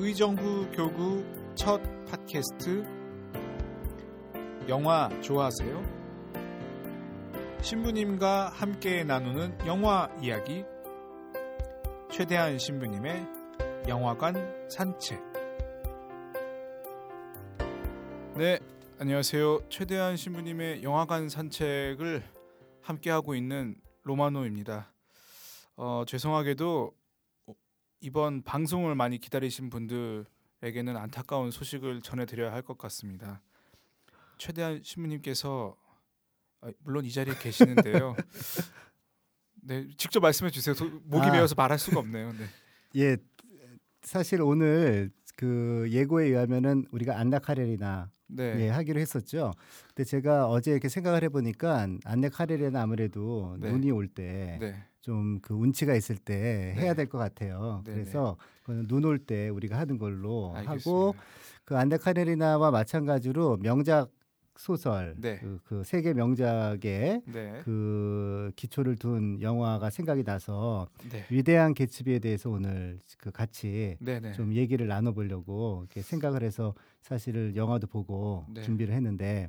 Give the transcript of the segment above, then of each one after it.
의정부 교구 첫 팟캐스트. 영화 좋아하세요? 신부님과 함께 나누는 영화 이야기. 최대한 신부님의 영화관 산책. 네 안녕하세요. 최대한 신부님의 영화관 산책을 함께하고 있는 로마노입니다. 어, 죄송하게도 이번 방송을 많이 기다리신 분들에게는 안타까운 소식을 전해드려야 할 것 같습니다. 최대한 신부님께서 아, 물론 이 자리에 계시는데요. 네, 직접 말씀해 주세요. 목이 아. 메어서 말할 수가 없네요. 네. 예, 사실 오늘 그 예고에 의하면은 우리가 안나 카레리나 네. 예, 하기로 했었죠. 근데 제가 어제 이렇게 생각을 해보니까 안나 카레리나 아무래도 네. 눈이 올때 네. 좀 그 운치가 있을 때 네. 해야 될 것 같아요. 네, 그래서 눈 올 때 우리가 하는 걸로 하고 알겠습니다. 그 안나 카레리나와 마찬가지로 명작 소설 네. 그, 그 세계 명작의 네. 그 기초를 둔 영화가 생각이 나서 네. 위대한 개츠비에 대해서 오늘 그 같이 네. 네. 좀 얘기를 나눠보려고 이렇게 생각을 해서 사실을 영화도 보고 네. 준비를 했는데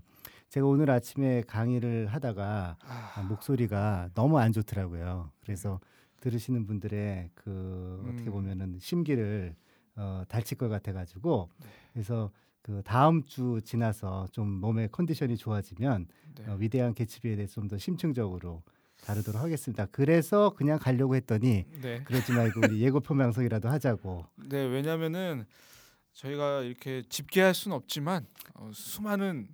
제가 오늘 아침에 강의를 하다가 아, 아, 목소리가 너무 안 좋더라고요. 그래서 들으시는 분들의 그 어떻게 음. 보면은 심기를 어, 달칠 것 같아가지고 네. 그래서 그 다음 주 지나서 좀 몸의 컨디션이 좋아지면 네. 어, 위대한 개츠비에 대해서 좀더 심층적으로 다루도록 하겠습니다. 그래서 그냥 가려고 했더니 네. 그러지 말고 우리 예고편 방송이라도 하자고. 네, 왜냐면은 저희가 이렇게 집계할 수는 없지만 어, 수많은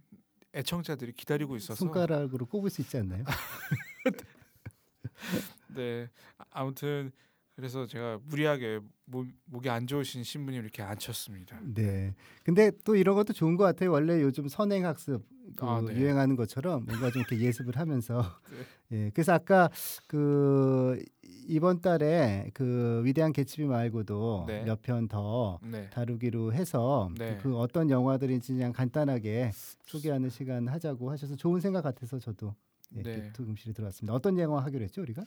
애청자들이 기다리고 있어서 손가락으로 꼽을 수 있지 않나요? 네 아무튼 그래서 제가 무리하게 목, 목이 안 좋으신 신부님 이렇게 앉혔습니다. 네. 근데 또 이런 것도 좋은 것 같아요. 원래 요즘 선행 학습 그 아, 네. 유행하는 것처럼 뭔가 좀 이렇게 예습을 하면서 예. 그래서 아까 그 이번 달에 그 위대한 개츠비 말고도 네. 몇편 더 네, 다루기로 해서 네. 그 어떤 영화들인지 그냥 간단하게 소개하는 시간 하자고 하셔서 좋은 생각 같아서 저도 예, 네. 이렇게 두금실이 들어왔습니다. 어떤 영화 하기로 했죠 우리가?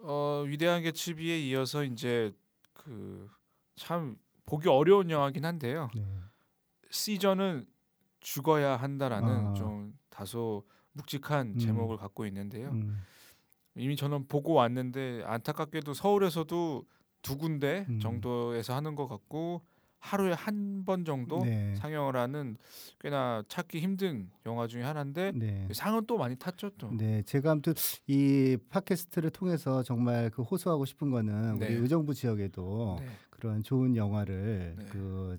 어 위대한 개츠비에 이어서 이제 그 참 보기 어려운 영화긴 한데요. 네. 시전은 죽어야 한다라는 아. 좀 다소 묵직한 음. 제목을 갖고 있는데요. 음, 이미 저는 보고 왔는데 안타깝게도 서울에서도 두 군데 음. 정도에서 하는 것 같고 하루에 한 번 정도 네. 상영을 하는 꽤나 찾기 힘든 영화 중에 하나인데 네. 상은 또 많이 탔죠 또. 네, 제가 아무튼 이 팟캐스트를 통해서 정말 그 호소하고 싶은 거는 네. 우리 의정부 지역에도 네. 그런 좋은 영화를 네. 그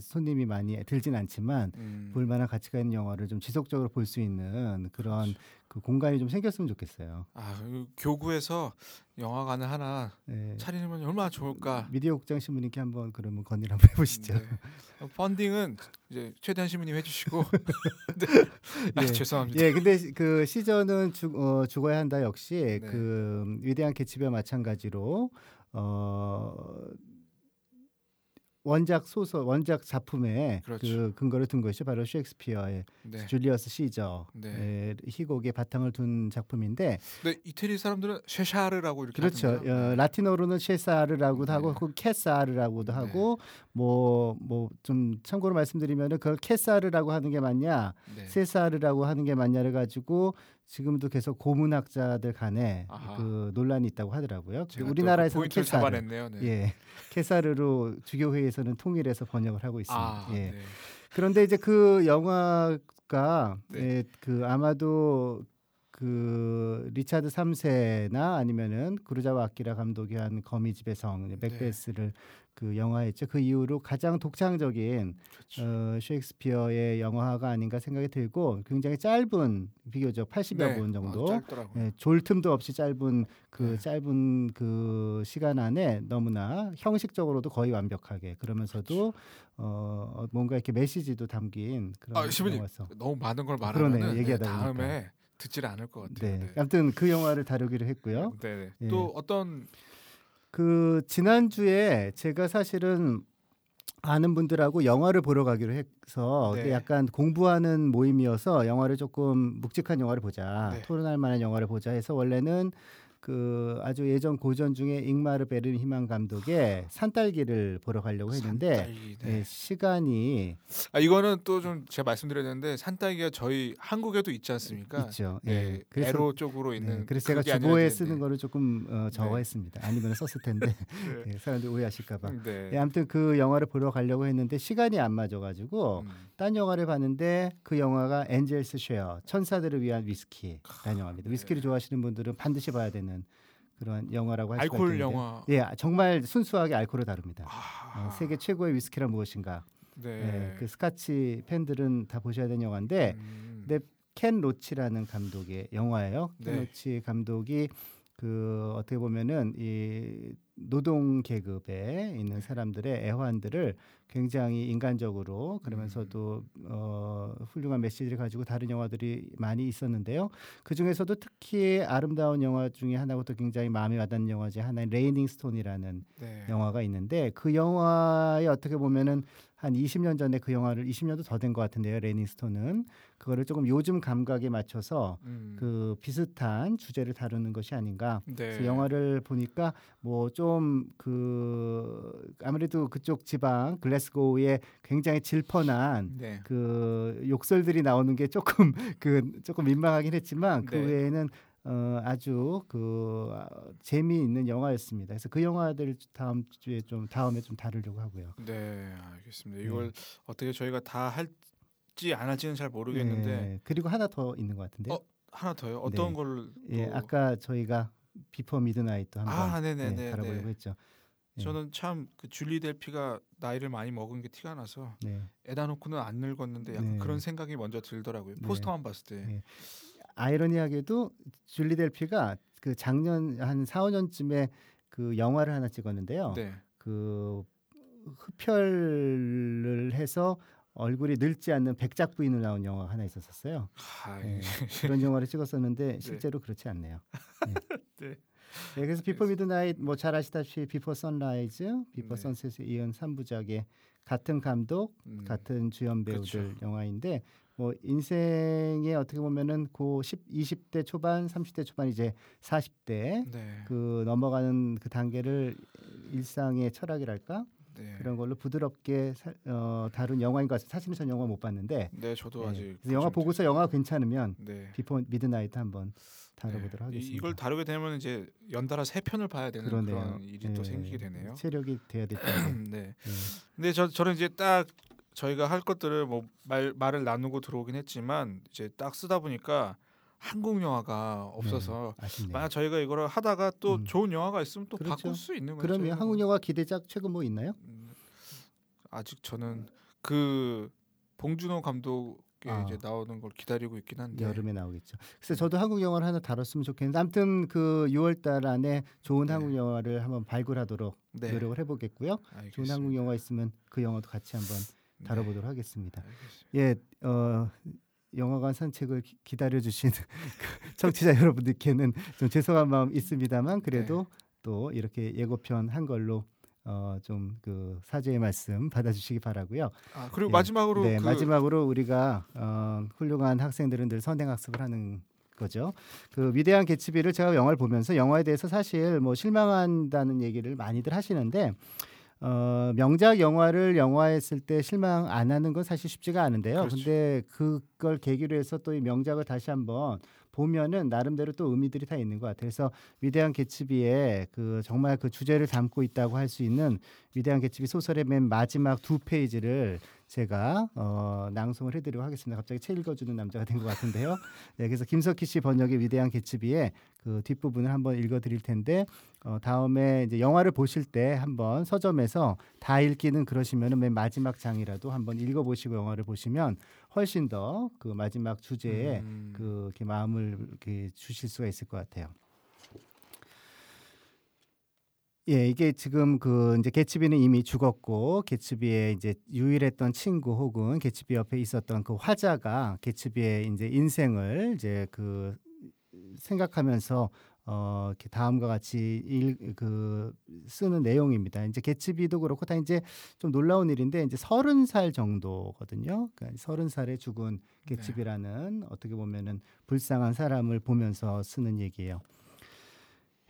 손님이 많이 들진 않지만 음, 볼 만한 가치가 있는 영화를 좀 지속적으로 볼 수 있는 그런 그렇죠. 그 공간이 좀 생겼으면 좋겠어요. 아그 교구에서 영화관을 하나 네. 차리면 얼마나 좋을까. 미디어 국장 신부님께 한번 그러면 건의를 한번 해보시죠. 네. 어, 펀딩은 이제 최대한 신부님 해주시고. 네. 아, 예. 죄송합니다. 예, 근데 시- 그 시전은 죽, 어, 죽어야 한다 역시 네. 그 위대한 개츠비와 마찬가지로 어 원작 소설 원작 작품에 그렇죠. 그 근거를 둔 것이 바로 셰익스피어의 네. 줄리어스 시저의 네. 희곡의 바탕을 둔 작품인데 근데 이태리 사람들은 쉐샤르라고 이렇게 그렇죠. 어, 라틴어로는 셰사르라고도 네. 하고 그 캐사르라고도 네. 하고 뭐 뭐 좀 참고로 말씀드리면은 그걸 캐사르라고 하는 게 맞냐 네. 세사르라고 하는 게 맞냐를 가지고 지금도 계속 고문학자들 간에 아하. 그 논란이 있다고 하더라고요. 우리나라에서는 그 포인트를 캐사르. 네. 예. 캐사르로 주교 회의 에서는 통일해서 번역을 하고 있습니다. 아, 예. 네. 그런데 이제 그 영화가 네. 예, 그 아마도 그 리차드 3세나 아니면은 구르자와 아키라 감독이 한 거미 집의 성 네. 맥베스를 그 영화했죠. 그 이후로 가장 독창적인 그렇죠. 어, 셰익스피어의 영화가 아닌가 생각이 들고 굉장히 짧은 비교적 80여 네. 분 정도 아. 예, 졸 틈도 없이 짧은 그 네. 짧은 그 시간 안에 너무나 형식적으로도 거의 완벽하게 그러면서도 어 뭔가 이렇게 메시지도 담긴 그런 아. 영화였어. 너무 많은 걸 말하면 네, 얘기하다 다음에 듣질 않을 것 같아요. 네. 네. 아무튼 그 영화를 다루기로 했고요. 네, 네. 예. 또 어떤 그 지난주에 제가 사실은 아는 분들하고 영화를 보러 가기로 해서 네. 약간 공부하는 모임이어서 영화를 조금 묵직한 영화를 보자 네. 토론할 만한 영화를 보자 해서 원래는 그 아주 예전 고전 중에 잉마르 베르히만 감독의 산딸기를 보러 가려고 했는데 산딸기, 네. 예, 시간이 아 이거는 또 좀 제가 말씀드렸는데 산딸기가 저희 한국에도 있지 않습니까? 있죠. 네, 예. 그래서 에로 쪽으로 있는 네, 그래서 제가 주보에 되는데. 쓰는 거를 조금 어, 적어했습니다. 아니면 썼을 텐데 네. 예, 사람들이 오해하실까봐. 네. 예, 아무튼 그 영화를 보러 가려고 했는데 시간이 안 맞아가지고 음. 딴 영화를 봤는데 그 영화가 엔젤스 쉐어 천사들을 위한 위스키라는 영화입니다. 네. 위스키를 좋아하시는 분들은 반드시 봐야 되는 그런 영화라고 할 수가 알코올 있겠는데 영화. 예, 정말 순수하게 알코올을 다룹니다. 아, 어, 세계 최고의 위스키란 무엇인가? 네. 예, 그 스카치 팬들은 다 보셔야 되는 영화인데 음. 네. 켄 로치라는 감독의 영화예요. 켄 네. 로치 감독이 그 어떻게 보면은 이 노동 계급에 있는 사람들의 애환들을 굉장히 인간적으로 그러면서도 어 훌륭한 메시지를 가지고 다른 영화들이 많이 있었는데요. 그 중에서도 특히 아름다운 영화 중에 하나고 또 굉장히 마음에 와닿는 영화 중에 하나인 레이닝 스톤이라는 네. 영화가 있는데 그 영화에 어떻게 보면은 한 20년 전에 그 영화를 20년도 더 된 것 같은데요. 레이닝 스톤은 그거를 조금 요즘 감각에 맞춰서 음. 그 비슷한 주제를 다루는 것이 아닌가. 네. 그래서 영화를 보니까 뭐 좀 그 아무래도 그쪽 지방 글래스고우에 굉장히 질펀한 네. 그 욕설들이 나오는 게 조금 그 조금 민망하긴 했지만 그 네. 외에는 어 아주 그 아, 재미있는 영화였습니다. 그래서 그 영화들 다음 주에 좀 다음에 좀 다루려고 하고요. 네, 알겠습니다. 이걸 어떻게 저희가 다 할지 안 할지는 잘 모르겠는데 네, 그리고 하나 더 있는 것 같은데. 어, 하나 더요. 어떤 네. 걸? 예, 또- 아까 저희가 비포 미드나잇도 한번 아, 네네네. 네, 다뤄보려고 했죠. 네. 저는 참 그 줄리 델피가 나이를 많이 먹은 게 티가 나서 네. 에단 호크는 안 늙었는데 약간 네. 그런 생각이 먼저 들더라고요. 네. 포스터만 봤을 때. 네. 아이러니하게도 줄리 델피가 그 작년 한 4, 5년쯤에 그 영화를 하나 찍었는데요. 네. 그 흡혈을 해서 얼굴이 늙지 않는 백작 부인으로 나온 영화 가 하나 있었었어요. 아, 네, 그런 영화를 찍었었는데 실제로 그렇지 않네요. 네. 네. 네, 그래서 비포 미드나잇 뭐잘 아시다시피 비포 선라이즈, 비포 네. 선셋에 이은 3부작의 같은 감독, 음, 같은 주연 배우들 그렇죠. 영화인데 뭐 인생에 어떻게 보면은 고 10, 20대 초반, 30대 초반 이제 40대 네. 그 넘어가는 그 단계를 일상의 철학이랄까 네. 그런 걸로 부드럽게 사, 어, 다룬 영화인 것 같습니다. 사실은 전 영화 못 봤는데 네, 저도 네, 아직 영화 보고서 영화가 괜찮으면. 네. 비포 미드나이트 한번 다뤄보도록 네. 하겠습니다. 이, 이걸 다루게 되면 이제 연달아 세 편을 봐야 되는 그러네요. 그런 일이 또 예, 생기게 되네요. 체력이 돼야 될 텐데. 네. 예. 근데 저 저는 이제 딱 저희가 할 것들을 뭐 말 말을 나누고 들어오긴 했지만 이제 딱 쓰다 보니까 한국 영화가 없어서 네. 만약 저희가 이거를 하다가 또 음. 좋은 영화가 있으면 또 그렇죠. 바꿀 수 있는 거죠. 그러면 저희가 한국 뭐. 영화 기대작 최근 뭐 있나요? 음, 아직 저는 그 봉준호 감독이 아. 이제 나오는 걸 기다리고 있긴 한데 여름에 나오겠죠. 그래서 저도 한국 영화를 하나 다뤘으면 좋겠는데 아무튼 그 6월달 안에 좋은 네. 한국 영화를 한번 발굴하도록 네. 노력을 해보겠고요. 알겠습니다. 좋은 한국 영화 있으면 그 영화도 같이 한번 네. 다뤄보도록 하겠습니다. 알겠습니다. 예, 어, 영화관 산책을 기- 기다려주신 그 청취자 여러분들께는 좀 죄송한 마음 있습니다만 그래도 네. 또 이렇게 예고편 한 걸로 어, 좀 그 사죄의 말씀 받아주시기 바라고요. 아 그리고 예. 마지막으로 네, 그 마지막으로 우리가 어, 훌륭한 학생들은 늘 선행학습을 하는 거죠. 그 위대한 개츠비를 제가 영화를 보면서 영화에 대해서 사실 뭐 실망한다는 얘기를 많이들 하시는데 어, 명작 영화를 영화했을 때 실망 안 하는 건 사실 쉽지가 않은데요. 그렇죠. 근데 그걸 계기로 해서 또 이 명작을 다시 한번 보면은 나름대로 또 의미들이 다 있는 것 같아요. 그래서 위대한 개츠비의 그 정말 그 주제를 담고 있다고 할 수 있는 위대한 개츠비 소설의 맨 마지막 두 페이지를 제가 어, 낭송을 해드리도록 하겠습니다. 갑자기 책 읽어주는 남자가 된 것 같은데요. 네, 그래서 김석희 씨 번역의 위대한 개츠비의 그 뒷부분을 한번 읽어드릴 텐데 어, 다음에 이제 영화를 보실 때 한번 서점에서 다 읽기는 그러시면은 맨 마지막 장이라도 한번 읽어보시고 영화를 보시면 훨씬 더 그 마지막 주제에 음, 그 이렇게 마음을 이렇게 주실 수가 있을 것 같아요. 예, 이게 지금 그 이제 개츠비는 이미 죽었고 개츠비의 이제 유일했던 친구 혹은 개츠비 옆에 있었던 그 화자가 개츠비의 이제 인생을 이제 그 생각하면서 어 이렇게 다음과 같이 일, 그 쓰는 내용입니다. 이제 개츠비도 그렇고 다 이제 좀 놀라운 일인데 이제 서른 살 정도거든요. 그러니까 서른 살에 죽은 개츠비라는 어떻게 보면은 불쌍한 사람을 보면서 쓰는 얘기예요.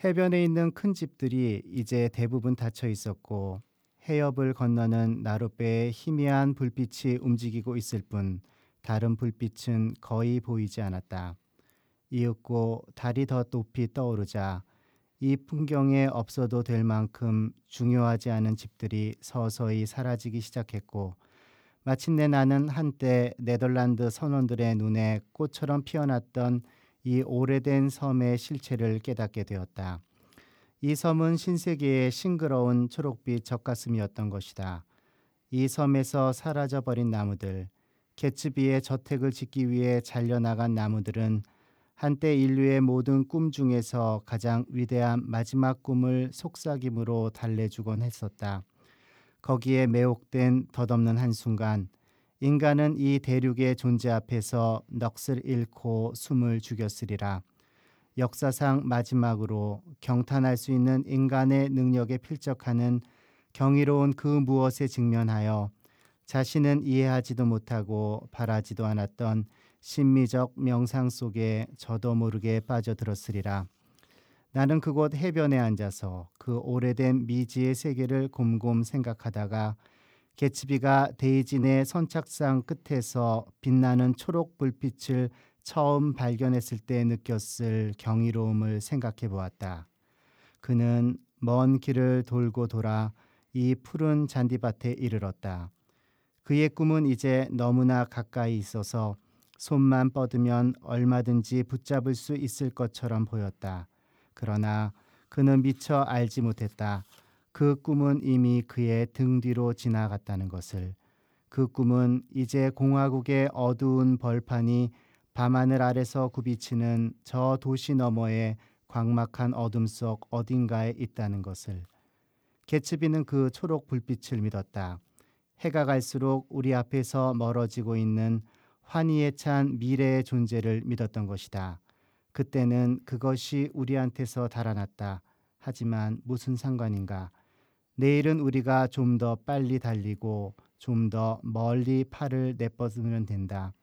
해변에 있는 큰 집들이 이제 대부분 닫혀 있었고 해협을 건너는 나룻배의 희미한 불빛이 움직이고 있을 뿐 다른 불빛은 거의 보이지 않았다. 이윽고 달이 더 높이 떠오르자 이 풍경에 없어도 될 만큼 중요하지 않은 집들이 서서히 사라지기 시작했고 마침내 나는 한때 네덜란드 선원들의 눈에 꽃처럼 피어났던 이 오래된 섬의 실체를 깨닫게 되었다. 이 섬은 신세계의 싱그러운 초록빛 젖가슴이었던 것이다. 이 섬에서 사라져버린 나무들, 개츠비의 저택을 짓기 위해 잘려나간 나무들은 한때 인류의 모든 꿈 중에서 가장 위대한 마지막 꿈을 속삭임으로 달래주곤 했었다. 거기에 매혹된 덧없는 한순간 인간은 이 대륙의 존재 앞에서 넋을 잃고 숨을 죽였으리라. 역사상 마지막으로 경탄할 수 있는 인간의 능력에 필적하는 경이로운 그 무엇에 직면하여 자신은 이해하지도 못하고 바라지도 않았던 심미적 명상 속에 저도 모르게 빠져들었으리라. 나는 그곳 해변에 앉아서 그 오래된 미지의 세계를 곰곰 생각하다가 개츠비가 데이진의 선착상 끝에서 빛나는 초록 불빛을 처음 발견했을 때 느꼈을 경이로움을 생각해 보았다. 그는 먼 길을 돌고 돌아 이 푸른 잔디밭에 이르렀다. 그의 꿈은 이제 너무나 가까이 있어서 손만 뻗으면 얼마든지 붙잡을 수 있을 것처럼 보였다. 그러나 그는 미처 알지 못했다. 그 꿈은 이미 그의 등 뒤로 지나갔다는 것을. 그 꿈은 이제 공화국의 어두운 벌판이 밤하늘 아래서 굽이치는 저 도시 너머의 광막한 어둠 속 어딘가에 있다는 것을. 개츠비는 그 초록 불빛을 믿었다. 해가 갈수록 우리 앞에서 멀어지고 있는 환희에 찬 미래의 존재를 믿었던 것이다. 그때는 그것이 우리한테서 달아났다. 하지만 무슨 상관인가? 내일은 우리가 좀 더 빨리 달리고 좀 더 멀리 팔을 내뻗으면 된다.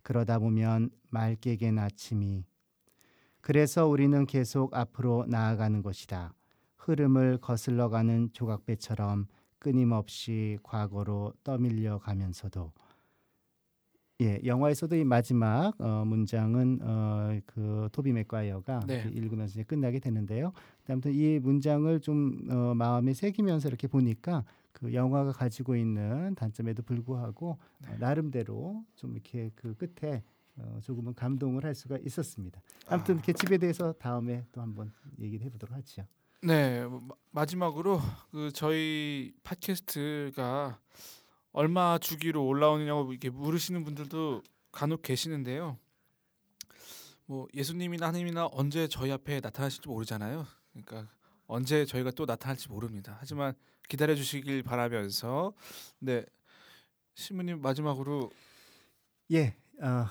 그러다 보면 맑게 갠 아침이 그래서 우리는 계속 앞으로 나아가는 것이다. 흐름을 거슬러 가는 조각배처럼 끊임없이 과거로 떠밀려 가면서도 예, 영화에서도 이 마지막 어, 문장은 어, 그 토비 맥과이어가 네. 읽으면서 이제 끝나게 되는데요. 아무튼 이 문장을 좀 어, 마음에 새기면서 이렇게 보니까 그 영화가 가지고 있는 단점에도 불구하고 네. 어, 나름대로 좀 이렇게 그 끝에 어, 조금은 감동을 할 수가 있었습니다. 아무튼 아. 개집에 대해서 다음에 또 한번 얘기를 해보도록 하죠. 네 마- 마지막으로 그 저희 팟캐스트가 얼마 주기로 올라오느냐고 이렇게 물으시는 분들도 간혹 계시는데요. 뭐 예수님이나 하나님이나 언제 저희 앞에 나타나실지 모르잖아요. 그러니까 언제 저희가 또 나타날지 모릅니다. 하지만 기다려 주시길 바라면서 네 신부님 마지막으로 예, 어,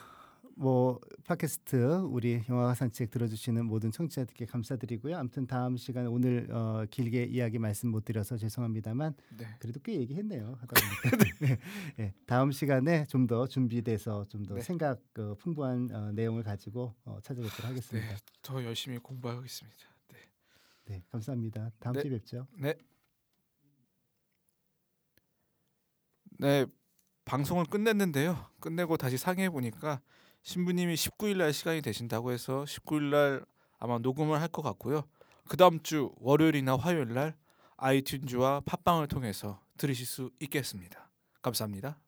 뭐 팟캐스트 우리 영화가 산책 들어주시는 모든 청취자들께 감사드리고요. 아무튼 다음 시간 오늘 어, 길게 이야기 말씀 못 드려서 죄송합니다만 네 그래도 꽤 얘기했네요. 하다 보니까 네. 예, 다음 시간에 좀 더 준비돼서 좀더 네. 생각 어, 풍부한 어, 내용을 가지고 어, 찾아뵙도록 하겠습니다. 네, 더 열심히 공부하겠습니다. 네. 네, 감사합니다. 다음 네. 주에 뵙죠. 네. 네, 방송을 끝냈는데요. 끝내고 다시 상의해 보니까 신부님이 19일 날 시간이 되신다고 해서 19일 날 아마 녹음을 할 것 같고요. 그 다음 주 월요일이나 화요일 날 아이튠즈와 팟빵을 통해서 들으실 수 있겠습니다. 감사합니다.